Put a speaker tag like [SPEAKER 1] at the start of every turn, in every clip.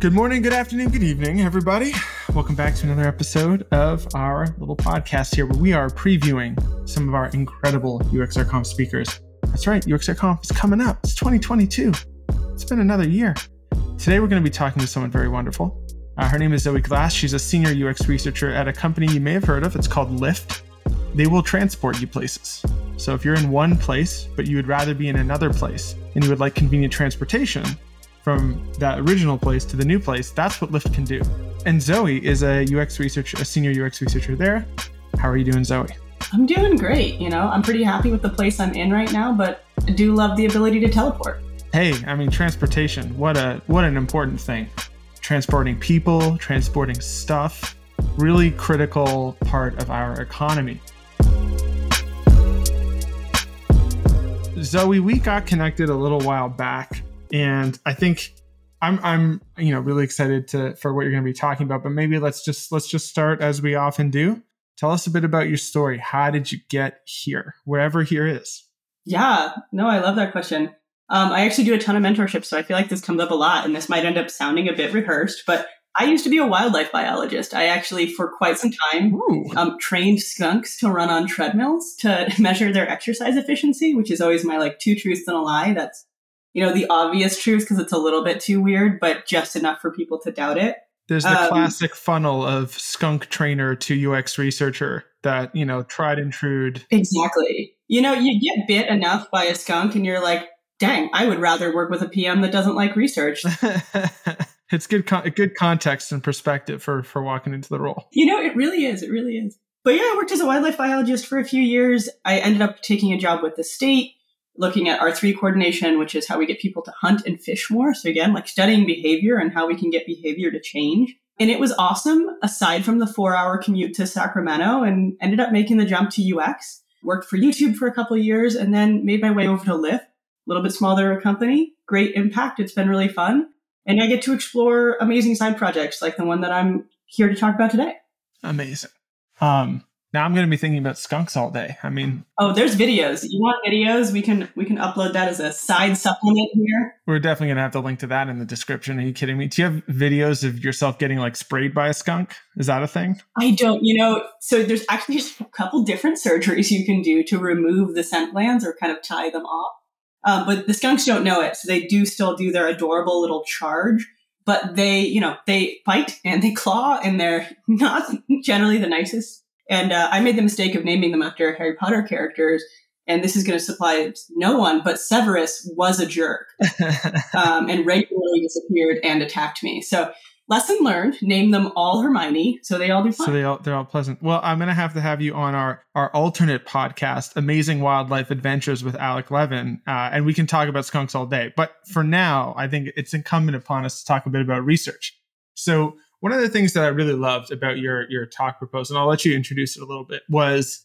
[SPEAKER 1] Good morning, good afternoon, good evening, everybody. Welcome back to another episode of our little podcast here where we are previewing some of our incredible UXRConf speakers. That's right, UXRConf is coming up. It's 2022. It's been another year. Today we're going to be talking to someone very wonderful. Uh, her name is Zoe Glass. She's a senior UX researcher at a company you may have heard of. It's called Lyft. They will transport you places. So if you're in one place, but you would rather be in another place and you would like convenient transportation, from that original place to the new place, that's what Lyft can do. And Zoe is a UX researcher, a senior UX researcher there. How are you doing, Zoe?
[SPEAKER 2] I'm doing great. You know, I'm pretty happy with the place I'm in right now, but I do love the ability to teleport.
[SPEAKER 1] Hey, I mean transportation. What a what an important thing. Transporting people, transporting stuff, really critical part of our economy. Zoe, we got connected a little while back and I think I'm I'm you know really excited to for what you're going to be talking about. But maybe let's just let's just start as we often do. Tell us a bit about your story. How did you get here, wherever here is?
[SPEAKER 2] Yeah, no, I love that question. Um, I actually do a ton of mentorship, so I feel like this comes up a lot, and this might end up sounding a bit rehearsed, but I used to be a wildlife biologist. I actually, for quite some time, um, trained skunks to run on treadmills to measure their exercise efficiency, which is always my like two truths and a lie. That's you know, the obvious truth because it's a little bit too weird, but just enough for people to doubt it.
[SPEAKER 1] There's the um, classic funnel of skunk trainer to UX researcher that, you know, tried and true.
[SPEAKER 2] Exactly. You know, you get bit enough by a skunk and you're like, dang, I would rather work with a PM that doesn't like research.
[SPEAKER 1] it's good con- good context and perspective for for walking into the role.
[SPEAKER 2] You know, it really is. It really is. But yeah, I worked as a wildlife biologist for a few years. I ended up taking a job with the state looking at R3 coordination, which is how we get people to hunt and fish more. So again, like studying behavior and how we can get behavior to change. And it was awesome aside from the four hour commute to Sacramento and ended up making the jump to UX. Worked for YouTube for a couple years and then made my way over to Lyft, a little bit smaller company. Great impact. It's been really fun. And I get to explore amazing side projects like the one that I'm here to talk about today.
[SPEAKER 1] Amazing. Um, now I'm going to be thinking about skunks all day. I mean,
[SPEAKER 2] oh, there's videos. You want videos? We can we can upload that as a side supplement here.
[SPEAKER 1] We're definitely going to have to link to that in the description. Are you kidding me? Do you have videos of yourself getting like sprayed by a skunk? Is that a thing?
[SPEAKER 2] I don't. You know, so there's actually a couple different surgeries you can do to remove the scent glands or kind of tie them off. Um, but the skunks don't know it, so they do still do their adorable little charge. But they, you know, they bite and they claw, and they're not generally the nicest and uh, I made the mistake of naming them after Harry Potter characters. And this is going to supply no one, but Severus was a jerk um, and regularly disappeared and attacked me. So lesson learned name them all hermione so they all do fine
[SPEAKER 1] so they all they're all pleasant well i'm gonna have to have you on our our alternate podcast amazing wildlife adventures with alec levin uh, and we can talk about skunks all day but for now i think it's incumbent upon us to talk a bit about research so one of the things that I really loved about your your talk proposal, and I'll let you introduce it a little bit, was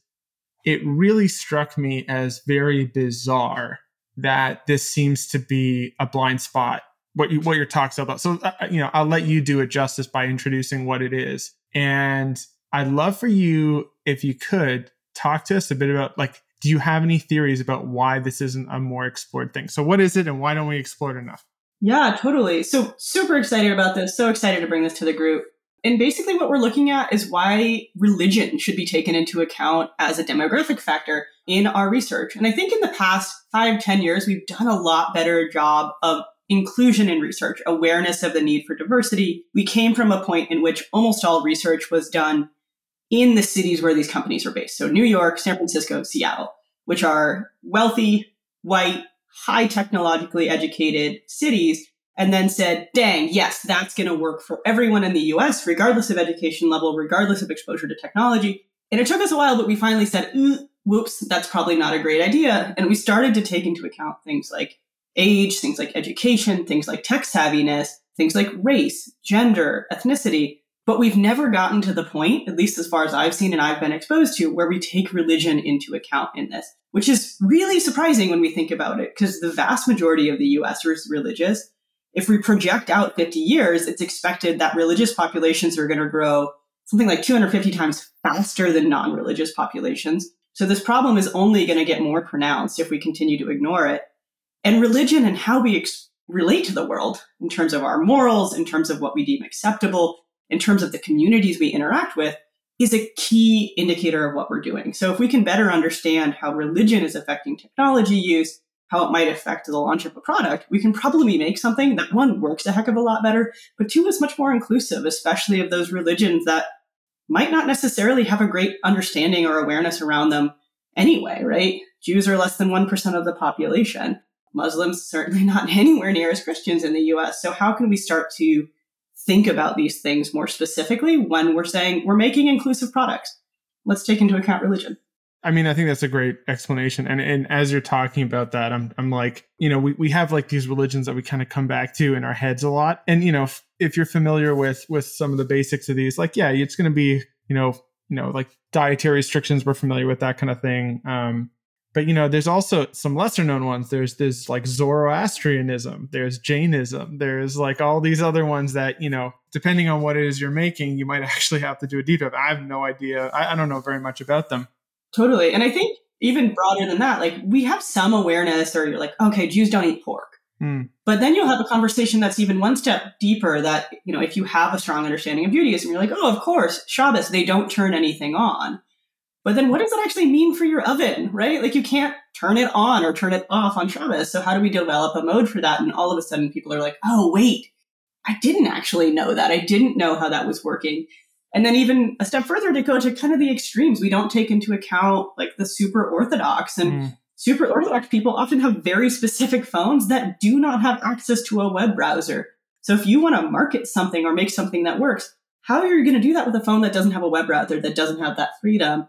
[SPEAKER 1] it really struck me as very bizarre that this seems to be a blind spot. What you what your talk's about. So uh, uh, you know, I'll let you do it justice by introducing what it is, and I'd love for you if you could talk to us a bit about like do you have any theories about why this isn't a more explored thing? So what is it and why don't we explore it enough?
[SPEAKER 2] Yeah, totally. So super excited about this. So excited to bring this to the group. And basically what we're looking at is why religion should be taken into account as a demographic factor in our research. And I think in the past five, ten years, we've done a lot better job of inclusion in research, awareness of the need for diversity. We came from a point in which almost all research was done in the cities where these companies are based. So New York, San Francisco, Seattle, which are wealthy, white, high technologically educated cities and then said, dang, yes, that's going to work for everyone in the US, regardless of education level, regardless of exposure to technology. And it took us a while, but we finally said, whoops, that's probably not a great idea. And we started to take into account things like age, things like education, things like tech savviness, things like race, gender, ethnicity. But we've never gotten to the point, at least as far as I've seen and I've been exposed to, where we take religion into account in this, which is really surprising when we think about it, because the vast majority of the US is religious. If we project out 50 years, it's expected that religious populations are going to grow something like 250 times faster than non religious populations. So this problem is only going to get more pronounced if we continue to ignore it. And religion and how we ex- relate to the world in terms of our morals, in terms of what we deem acceptable, in terms of the communities we interact with, is a key indicator of what we're doing. So if we can better understand how religion is affecting technology use, how it might affect the launch of a product, we can probably make something that one works a heck of a lot better, but two is much more inclusive, especially of those religions that might not necessarily have a great understanding or awareness around them anyway, right? Jews are less than 1% of the population. Muslims certainly not anywhere near as Christians in the US. So how can we start to think about these things more specifically when we're saying we're making inclusive products? Let's take into account religion.
[SPEAKER 1] I mean, I think that's a great explanation. And and as you're talking about that, I'm I'm like, you know, we, we have like these religions that we kind of come back to in our heads a lot. And you know, if, if you're familiar with with some of the basics of these, like, yeah, it's gonna be, you know, you know, like dietary restrictions, we're familiar with that kind of thing. Um, but you know there's also some lesser known ones. There's there's like zoroastrianism. There's jainism. There's like all these other ones that you know depending on what it is you're making you might actually have to do a deep dive. I have no idea. I, I, don't know very much about them.
[SPEAKER 2] Totally. And i think even broader than that like we have some awareness or you're like okay jews don't eat pork. Mm. but then you'll have a conversation that's even one step deeper that you know if you have a strong understanding of judaism you're like oh of course shabbos they don't turn anything on but then what does that actually mean for your oven, right? Like you can't turn it on or turn it off on Shabbos. So how do we develop a mode for that? And all of a sudden people are like, oh, wait, I didn't actually know that. I didn't know how that was working. And then even a step further to go to kind of the extremes, we don't take into account like the super orthodox and mm. super orthodox people often have very specific phones that do not have access to a web browser. So if you want to market something or make something that works, how are you going to do that with a phone that doesn't have a web browser, that doesn't have that freedom?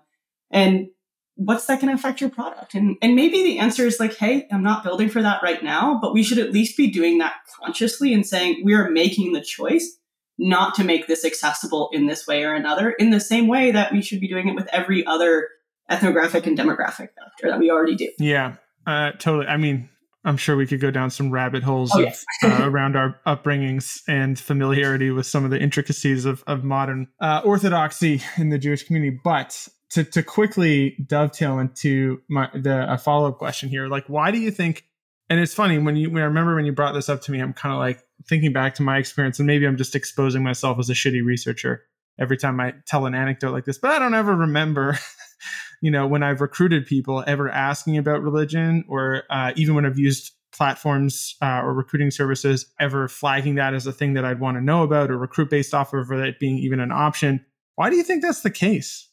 [SPEAKER 2] And what's that going to affect your product? And, and maybe the answer is like, hey, I'm not building for that right now, but we should at least be doing that consciously and saying we are making the choice not to make this accessible in this way or another, in the same way that we should be doing it with every other ethnographic and demographic factor that we already do.
[SPEAKER 1] Yeah, uh, totally. I mean, I'm sure we could go down some rabbit holes oh, of, uh, around our upbringings and familiarity with some of the intricacies of, of modern uh, orthodoxy in the Jewish community. But to to quickly dovetail into my the a follow up question here, like why do you think? And it's funny when you when I remember when you brought this up to me, I'm kind of like thinking back to my experience, and maybe I'm just exposing myself as a shitty researcher every time I tell an anecdote like this. But I don't ever remember, you know, when I've recruited people ever asking about religion, or uh, even when I've used platforms uh, or recruiting services ever flagging that as a thing that I'd want to know about or recruit based off of it being even an option. Why do you think that's the case?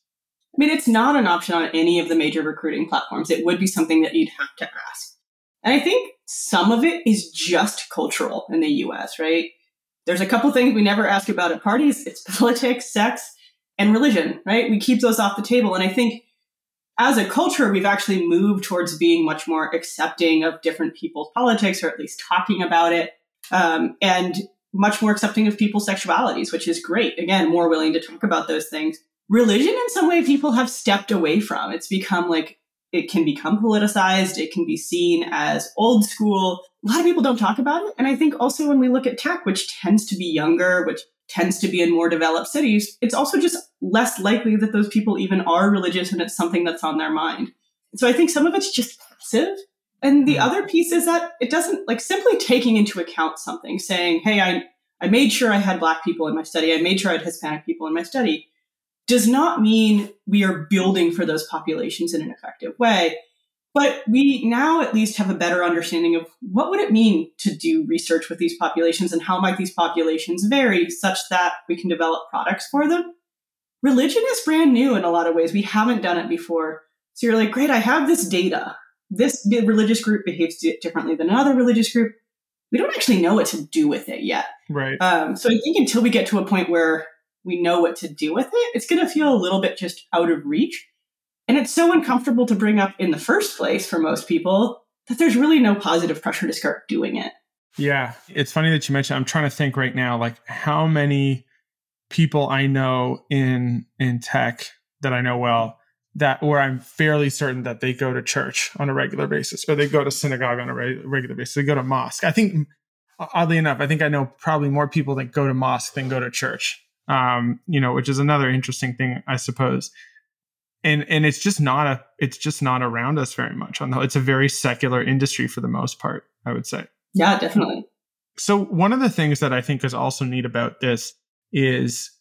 [SPEAKER 2] I mean, it's not an option on any of the major recruiting platforms. It would be something that you'd have to ask. And I think some of it is just cultural in the US, right? There's a couple things we never ask about at parties it's politics, sex, and religion, right? We keep those off the table. And I think as a culture, we've actually moved towards being much more accepting of different people's politics, or at least talking about it, um, and much more accepting of people's sexualities, which is great. Again, more willing to talk about those things religion in some way people have stepped away from. It's become like it can become politicized, it can be seen as old school. A lot of people don't talk about it. And I think also when we look at tech, which tends to be younger, which tends to be in more developed cities, it's also just less likely that those people even are religious and it's something that's on their mind. So I think some of it's just passive. And the hmm. other piece is that it doesn't like simply taking into account something, saying, hey, I, I made sure I had black people in my study. I made sure I had Hispanic people in my study does not mean we are building for those populations in an effective way. But we now at least have a better understanding of what would it mean to do research with these populations and how might these populations vary such that we can develop products for them. Religion is brand new in a lot of ways. We haven't done it before. So you're like, great, I have this data. This religious group behaves differently than another religious group. We don't actually know what to do with it yet.
[SPEAKER 1] Right.
[SPEAKER 2] Um, so I think until we get to a point where we know what to do with it, it's going to feel a little bit just out of reach. And it's so uncomfortable to bring up in the first place for most people that there's really no positive pressure to start doing it.
[SPEAKER 1] Yeah, it's funny that you mentioned. I'm trying to think right now, like how many people I know in in tech that I know well that where I'm fairly certain that they go to church on a regular basis or they go to synagogue on a re- regular basis. They go to mosque. I think oddly enough, I think I know probably more people that go to mosque than go to church um, you know, which is another interesting thing, I suppose. And and it's just not a it's just not around us very much. On the it's a very secular industry for the most part, I would say.
[SPEAKER 2] Yeah, definitely.
[SPEAKER 1] So, one of the things that I think is also neat about this is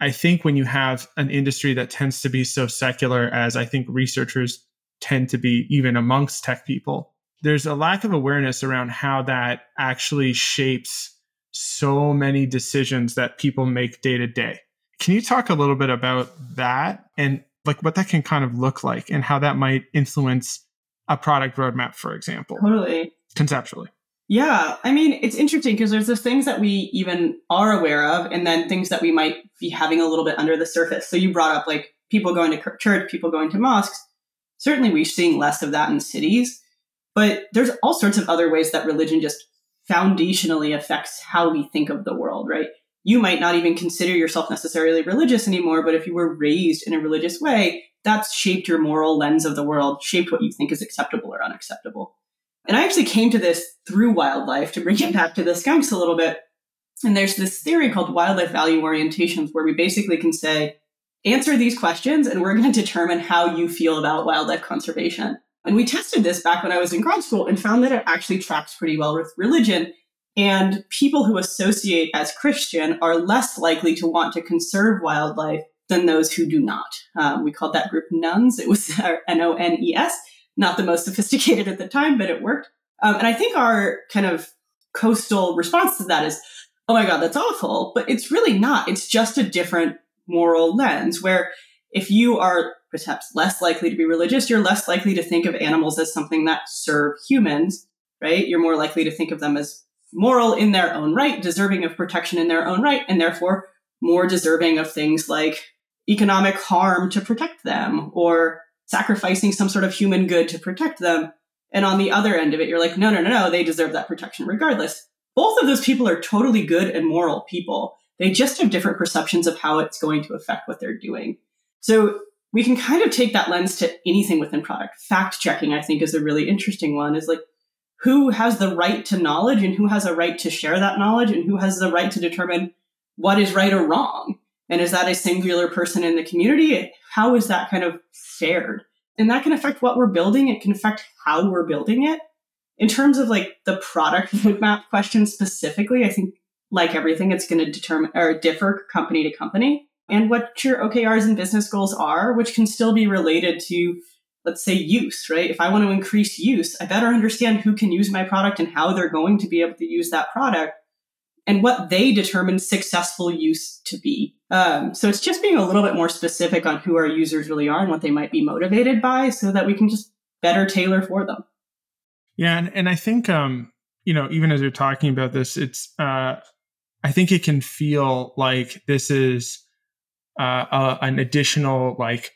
[SPEAKER 1] I think when you have an industry that tends to be so secular, as I think researchers tend to be, even amongst tech people, there's a lack of awareness around how that actually shapes so many decisions that people make day to day. Can you talk a little bit about that and like what that can kind of look like and how that might influence a product roadmap, for example?
[SPEAKER 2] Totally.
[SPEAKER 1] Conceptually.
[SPEAKER 2] Yeah, I mean, it's interesting because there's the things that we even are aware of, and then things that we might be having a little bit under the surface. So you brought up like people going to church, people going to mosques. Certainly, we're seeing less of that in cities, but there's all sorts of other ways that religion just foundationally affects how we think of the world, right? You might not even consider yourself necessarily religious anymore, but if you were raised in a religious way, that's shaped your moral lens of the world, shaped what you think is acceptable or unacceptable. And I actually came to this through wildlife to bring it back to the skunks a little bit. And there's this theory called wildlife value orientations where we basically can say, answer these questions and we're going to determine how you feel about wildlife conservation. And we tested this back when I was in grad school and found that it actually tracks pretty well with religion. And people who associate as Christian are less likely to want to conserve wildlife than those who do not. Um, we called that group nuns. It was N O N E S not the most sophisticated at the time, but it worked. Um, and I think our kind of coastal response to that is, oh my God, that's awful. But it's really not. It's just a different moral lens where if you are perhaps less likely to be religious, you're less likely to think of animals as something that serve humans, right? You're more likely to think of them as moral in their own right, deserving of protection in their own right, and therefore more deserving of things like economic harm to protect them or sacrificing some sort of human good to protect them. And on the other end of it, you're like, no, no, no, no, they deserve that protection regardless. Both of those people are totally good and moral people. They just have different perceptions of how it's going to affect what they're doing. So we can kind of take that lens to anything within product. Fact checking, I think, is a really interesting one. Is like, who has the right to knowledge and who has a right to share that knowledge and who has the right to determine what is right or wrong? And is that a singular person in the community? How is that kind of shared? And that can affect what we're building. It can affect how we're building it. In terms of like the product roadmap question specifically, I think like everything, it's going to determine or differ company to company and what your OKRs and business goals are, which can still be related to, let's say, use, right? If I want to increase use, I better understand who can use my product and how they're going to be able to use that product and what they determine successful use to be. Um, so it's just being a little bit more specific on who our users really are and what they might be motivated by so that we can just better tailor for them.
[SPEAKER 1] Yeah. And, and I think, um, you know, even as you're talking about this, it's, uh, I think it can feel like this is uh, uh, an additional like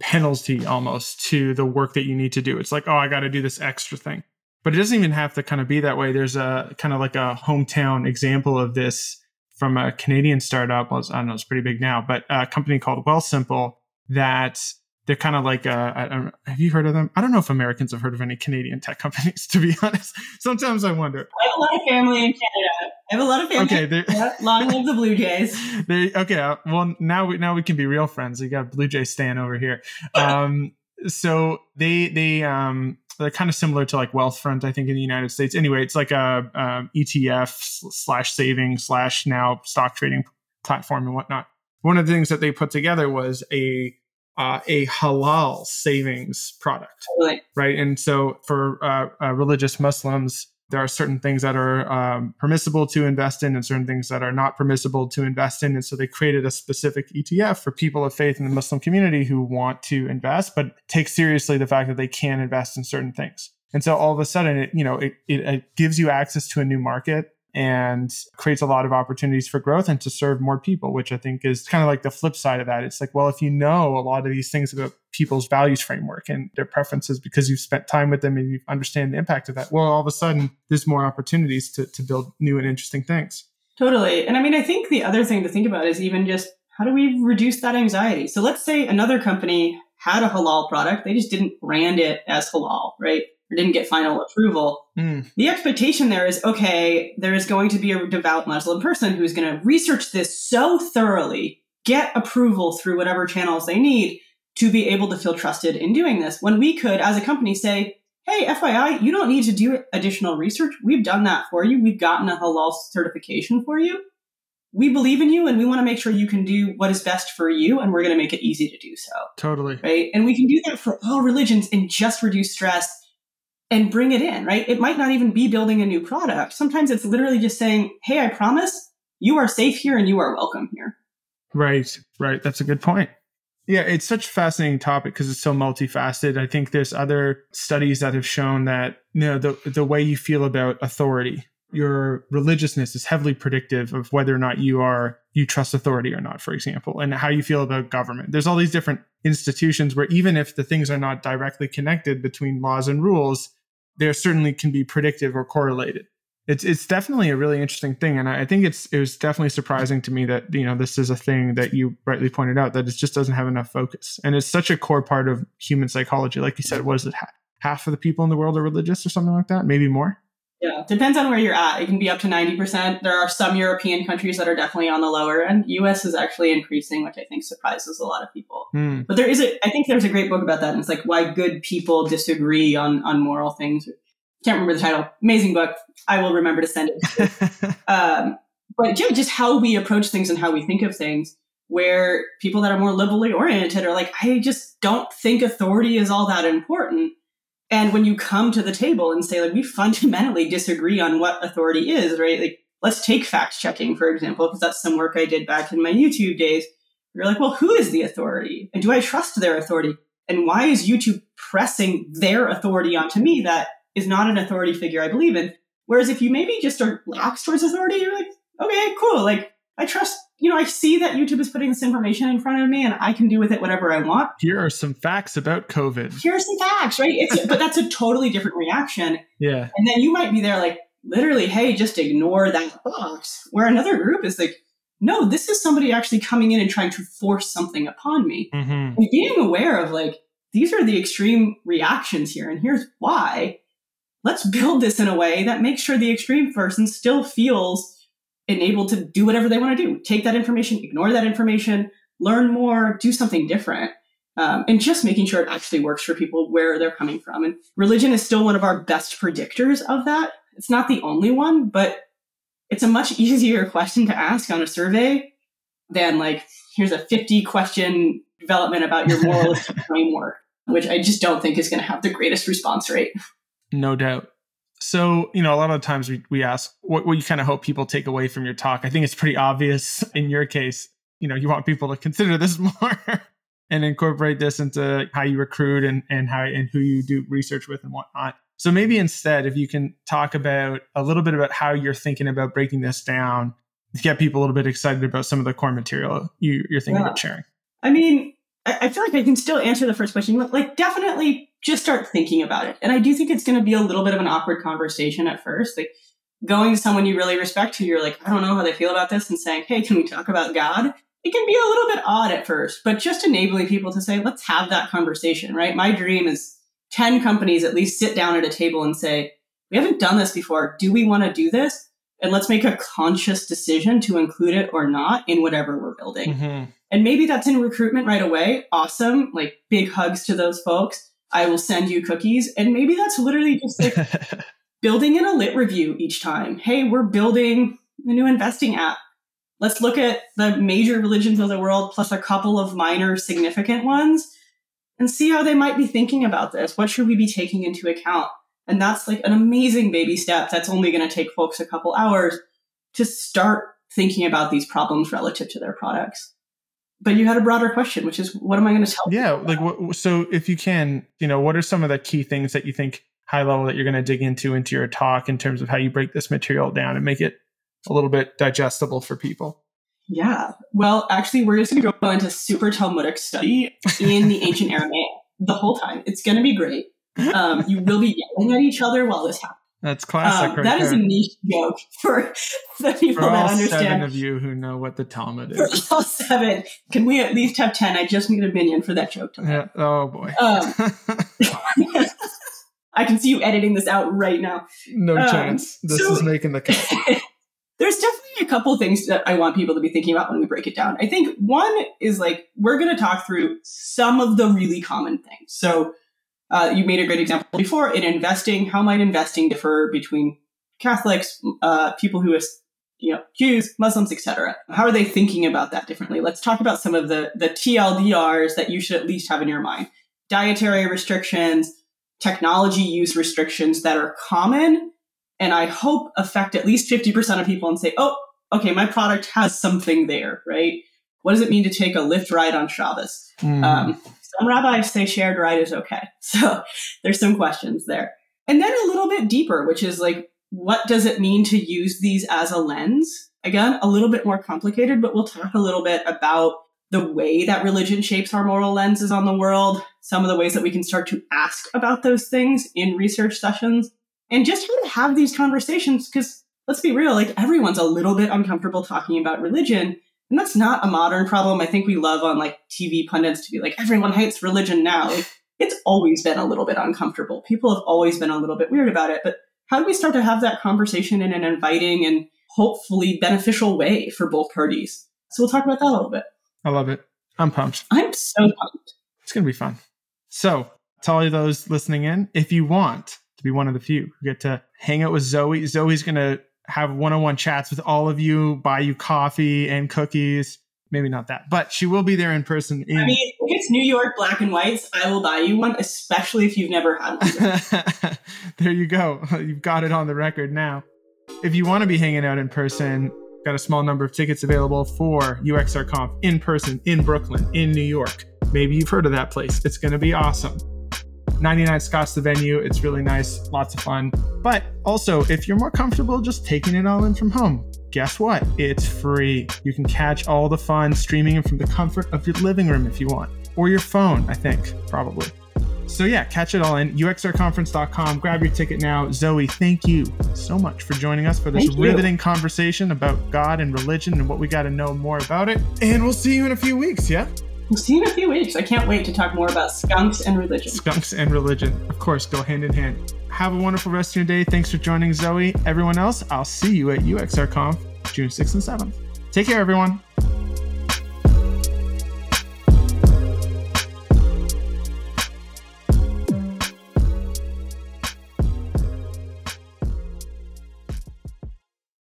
[SPEAKER 1] penalty almost to the work that you need to do. It's like, oh, I got to do this extra thing but it doesn't even have to kind of be that way. There's a kind of like a hometown example of this from a Canadian startup. Well, I don't know, it's pretty big now, but a company called Wealthsimple that they're kind of like a, have you heard of them? I don't know if Americans have heard of any Canadian tech companies, to be honest. Sometimes I wonder.
[SPEAKER 2] I have a lot of family in Canada. I have a lot of family. Okay, long live the Blue Jays.
[SPEAKER 1] They, okay, uh, well now we now we can be real friends. We got Blue Jay Stan over here. Um, so they they um they're kind of similar to like Wealthfront, I think, in the United States. Anyway, it's like a um, ETF slash saving slash now stock trading platform and whatnot. One of the things that they put together was a uh, a halal savings product,
[SPEAKER 2] right?
[SPEAKER 1] right? And so for uh, uh, religious Muslims, there are certain things that are um, permissible to invest in and certain things that are not permissible to invest in. And so they created a specific ETF for people of faith in the Muslim community who want to invest, but take seriously the fact that they can invest in certain things. And so all of a sudden, it, you know, it, it, it gives you access to a new market and creates a lot of opportunities for growth and to serve more people, which I think is kind of like the flip side of that. It's like, well, if you know a lot of these things about people's values framework and their preferences because you've spent time with them and you understand the impact of that, well, all of a sudden there's more opportunities to, to build new and interesting things.
[SPEAKER 2] Totally. And I mean, I think the other thing to think about is even just how do we reduce that anxiety? So let's say another company had a halal product, they just didn't brand it as halal, right? Didn't get final approval. Mm. The expectation there is okay, there is going to be a devout Muslim person who's going to research this so thoroughly, get approval through whatever channels they need to be able to feel trusted in doing this. When we could, as a company, say, hey, FYI, you don't need to do additional research. We've done that for you. We've gotten a halal certification for you. We believe in you and we want to make sure you can do what is best for you and we're going to make it easy to do so.
[SPEAKER 1] Totally.
[SPEAKER 2] Right. And we can do that for all religions and just reduce stress and bring it in, right? It might not even be building a new product. Sometimes it's literally just saying, hey, I promise you are safe here and you are welcome here.
[SPEAKER 1] Right, right. That's a good point. Yeah, it's such a fascinating topic because it's so multifaceted. I think there's other studies that have shown that you know the the way you feel about authority, your religiousness is heavily predictive of whether or not you are you trust authority or not, for example, and how you feel about government. There's all these different institutions where even if the things are not directly connected between laws and rules, there certainly can be predictive or correlated it's it's definitely a really interesting thing, and I, think it's it was definitely surprising to me that you know this is a thing that you rightly pointed out that it just doesn't have enough focus, and it's such a core part of human psychology. Like you said, what is it? Half of the people in the world are religious, or something like that, maybe more.
[SPEAKER 2] Yeah, depends on where you're at. It can be up to ninety percent. There are some European countries that are definitely on the lower end. U.S. is actually increasing, which I think surprises a lot of people.
[SPEAKER 1] Hmm.
[SPEAKER 2] But there is a, I think there's a great book about that, and it's like why good people disagree on on moral things can't remember the title. Amazing book. I will remember to send it. um, but yeah, just how we approach things and how we think of things. Where people that are more liberally oriented are like, I just don't think authority is all that important. And when you come to the table and say, like, we fundamentally disagree on what authority is, right? Like, let's take fact checking, for example, because that's some work I did back in my YouTube days. You're like, well, who is the authority? And do I trust their authority? And why is YouTube pressing their authority onto me that is not an authority figure I believe in. Whereas if you maybe just are lax towards authority, you're like, okay, cool. Like I trust, you know, I see that YouTube is putting this information in front of me and I can do with it whatever I want.
[SPEAKER 1] Here are some facts about COVID.
[SPEAKER 2] Here are some facts, right? It's, but that's a totally different reaction.
[SPEAKER 1] Yeah.
[SPEAKER 2] And then you might be there like, literally, hey, just ignore that box. Where another group is like, no, this is somebody actually coming in and trying to force something upon me.
[SPEAKER 1] Mm-hmm.
[SPEAKER 2] And being aware of like, these are the extreme reactions here, and here's why let's build this in a way that makes sure the extreme person still feels enabled to do whatever they want to do. Take that information, ignore that information, learn more, do something different. Um, and just making sure it actually works for people where they're coming from. And religion is still one of our best predictors of that. It's not the only one, but it's a much easier question to ask on a survey than like, here's a 50 question development about your moralistic framework, which I just don't think is going to have the greatest response rate.
[SPEAKER 1] No doubt. So, you know, a lot of times we, we ask what, what you kind of hope people take away from your talk. I think it's pretty obvious in your case, you know, you want people to consider this more and incorporate this into how you recruit and, and how and who you do research with and whatnot. So maybe instead, if you can talk about a little bit about how you're thinking about breaking this down to get people a little bit excited about some of the core material you, you're thinking yeah. about sharing.
[SPEAKER 2] I mean, I feel like I can still answer the first question. Like, definitely just start thinking about it. And I do think it's going to be a little bit of an awkward conversation at first. Like, going to someone you really respect who you're like, I don't know how they feel about this, and saying, Hey, can we talk about God? It can be a little bit odd at first, but just enabling people to say, Let's have that conversation, right? My dream is 10 companies at least sit down at a table and say, We haven't done this before. Do we want to do this? And let's make a conscious decision to include it or not in whatever we're building.
[SPEAKER 1] Mm-hmm.
[SPEAKER 2] And maybe that's in recruitment right away. Awesome. Like big hugs to those folks. I will send you cookies. And maybe that's literally just like building in a lit review each time. Hey, we're building a new investing app. Let's look at the major religions of the world plus a couple of minor significant ones and see how they might be thinking about this. What should we be taking into account? And that's like an amazing baby step. That's only going to take folks a couple hours to start thinking about these problems relative to their products but you had a broader question, which is what am I going to tell?
[SPEAKER 1] Yeah, like what, so if you can, you know, what are some of the key things that you think high level that you're going to dig into into your talk in terms of how you break this material down and make it a little bit digestible for people?
[SPEAKER 2] Yeah. Well, actually, we're just going to go into super Talmudic study in the ancient Aramaic the whole time. It's going to be great. Um, you will be yelling at each other while this happens.
[SPEAKER 1] That's classic. Um, right
[SPEAKER 2] that
[SPEAKER 1] there.
[SPEAKER 2] is a niche joke for the people
[SPEAKER 1] for
[SPEAKER 2] that understand.
[SPEAKER 1] Seven of you who know what the Talmud
[SPEAKER 2] is. For all seven, can we at least have ten? I just need a minyan for that joke.
[SPEAKER 1] Yeah. Oh boy.
[SPEAKER 2] Um, I can see you editing this out right now.
[SPEAKER 1] No um, chance. This so, is making the cut.
[SPEAKER 2] there's definitely a couple things that I want people to be thinking about when we break it down. I think one is like we're going to talk through some of the really common things. So Uh, you made a great example before in investing. How might investing differ between Catholics, uh, people who, you know, Jews, Muslims, etc.? How are they thinking about that differently? Let's talk about some of the the TLDRs that you should at least have in your mind: dietary restrictions, technology use restrictions that are common, and I hope affect at least fifty percent of people and say, "Oh, okay, my product has something there, right?" What does it mean to take a Lyft ride on Shabbos? Mm. Um, some rabbis say shared ride is okay. So there's some questions there. And then a little bit deeper, which is like, what does it mean to use these as a lens? Again, a little bit more complicated, but we'll talk a little bit about the way that religion shapes our moral lenses on the world, some of the ways that we can start to ask about those things in research sessions, and just how to have these conversations. Because let's be real, like everyone's a little bit uncomfortable talking about religion. And that's not a modern problem. I think we love on like TV pundits to be like, everyone hates religion now. Like, it's always been a little bit uncomfortable. People have always been a little bit weird about it. But how do we start to have that conversation in an inviting and hopefully beneficial way for both parties? So we'll talk about that a little bit.
[SPEAKER 1] I love it. I'm pumped.
[SPEAKER 2] I'm so pumped.
[SPEAKER 1] It's going to be fun. So, to all of those listening in, if you want to be one of the few who get to hang out with Zoe, Zoe's going to have one-on-one chats with all of you, buy you coffee and cookies. Maybe not that, but she will be there in person. In-
[SPEAKER 2] I mean, if it's New York black and whites, I will buy you one, especially if you've never had one.
[SPEAKER 1] there you go. You've got it on the record now. If you want to be hanging out in person, got a small number of tickets available for UXR UXRConf in person in Brooklyn, in New York. Maybe you've heard of that place. It's going to be awesome. 99 Scott's the venue. It's really nice, lots of fun. But also, if you're more comfortable just taking it all in from home, guess what? It's free. You can catch all the fun streaming from the comfort of your living room if you want, or your phone, I think, probably. So yeah, catch it all in uxrconference.com. Grab your ticket now. Zoe, thank you so much for joining us for this riveting conversation about God and religion and what we got to know more about it. And we'll see you in a few weeks, yeah?
[SPEAKER 2] We'll see you in a few weeks. I can't wait to talk more about skunks and religion.
[SPEAKER 1] Skunks and religion, of course, go hand in hand. Have a wonderful rest of your day. Thanks for joining Zoe. Everyone else, I'll see you at UXRConf June 6th and 7th. Take care, everyone.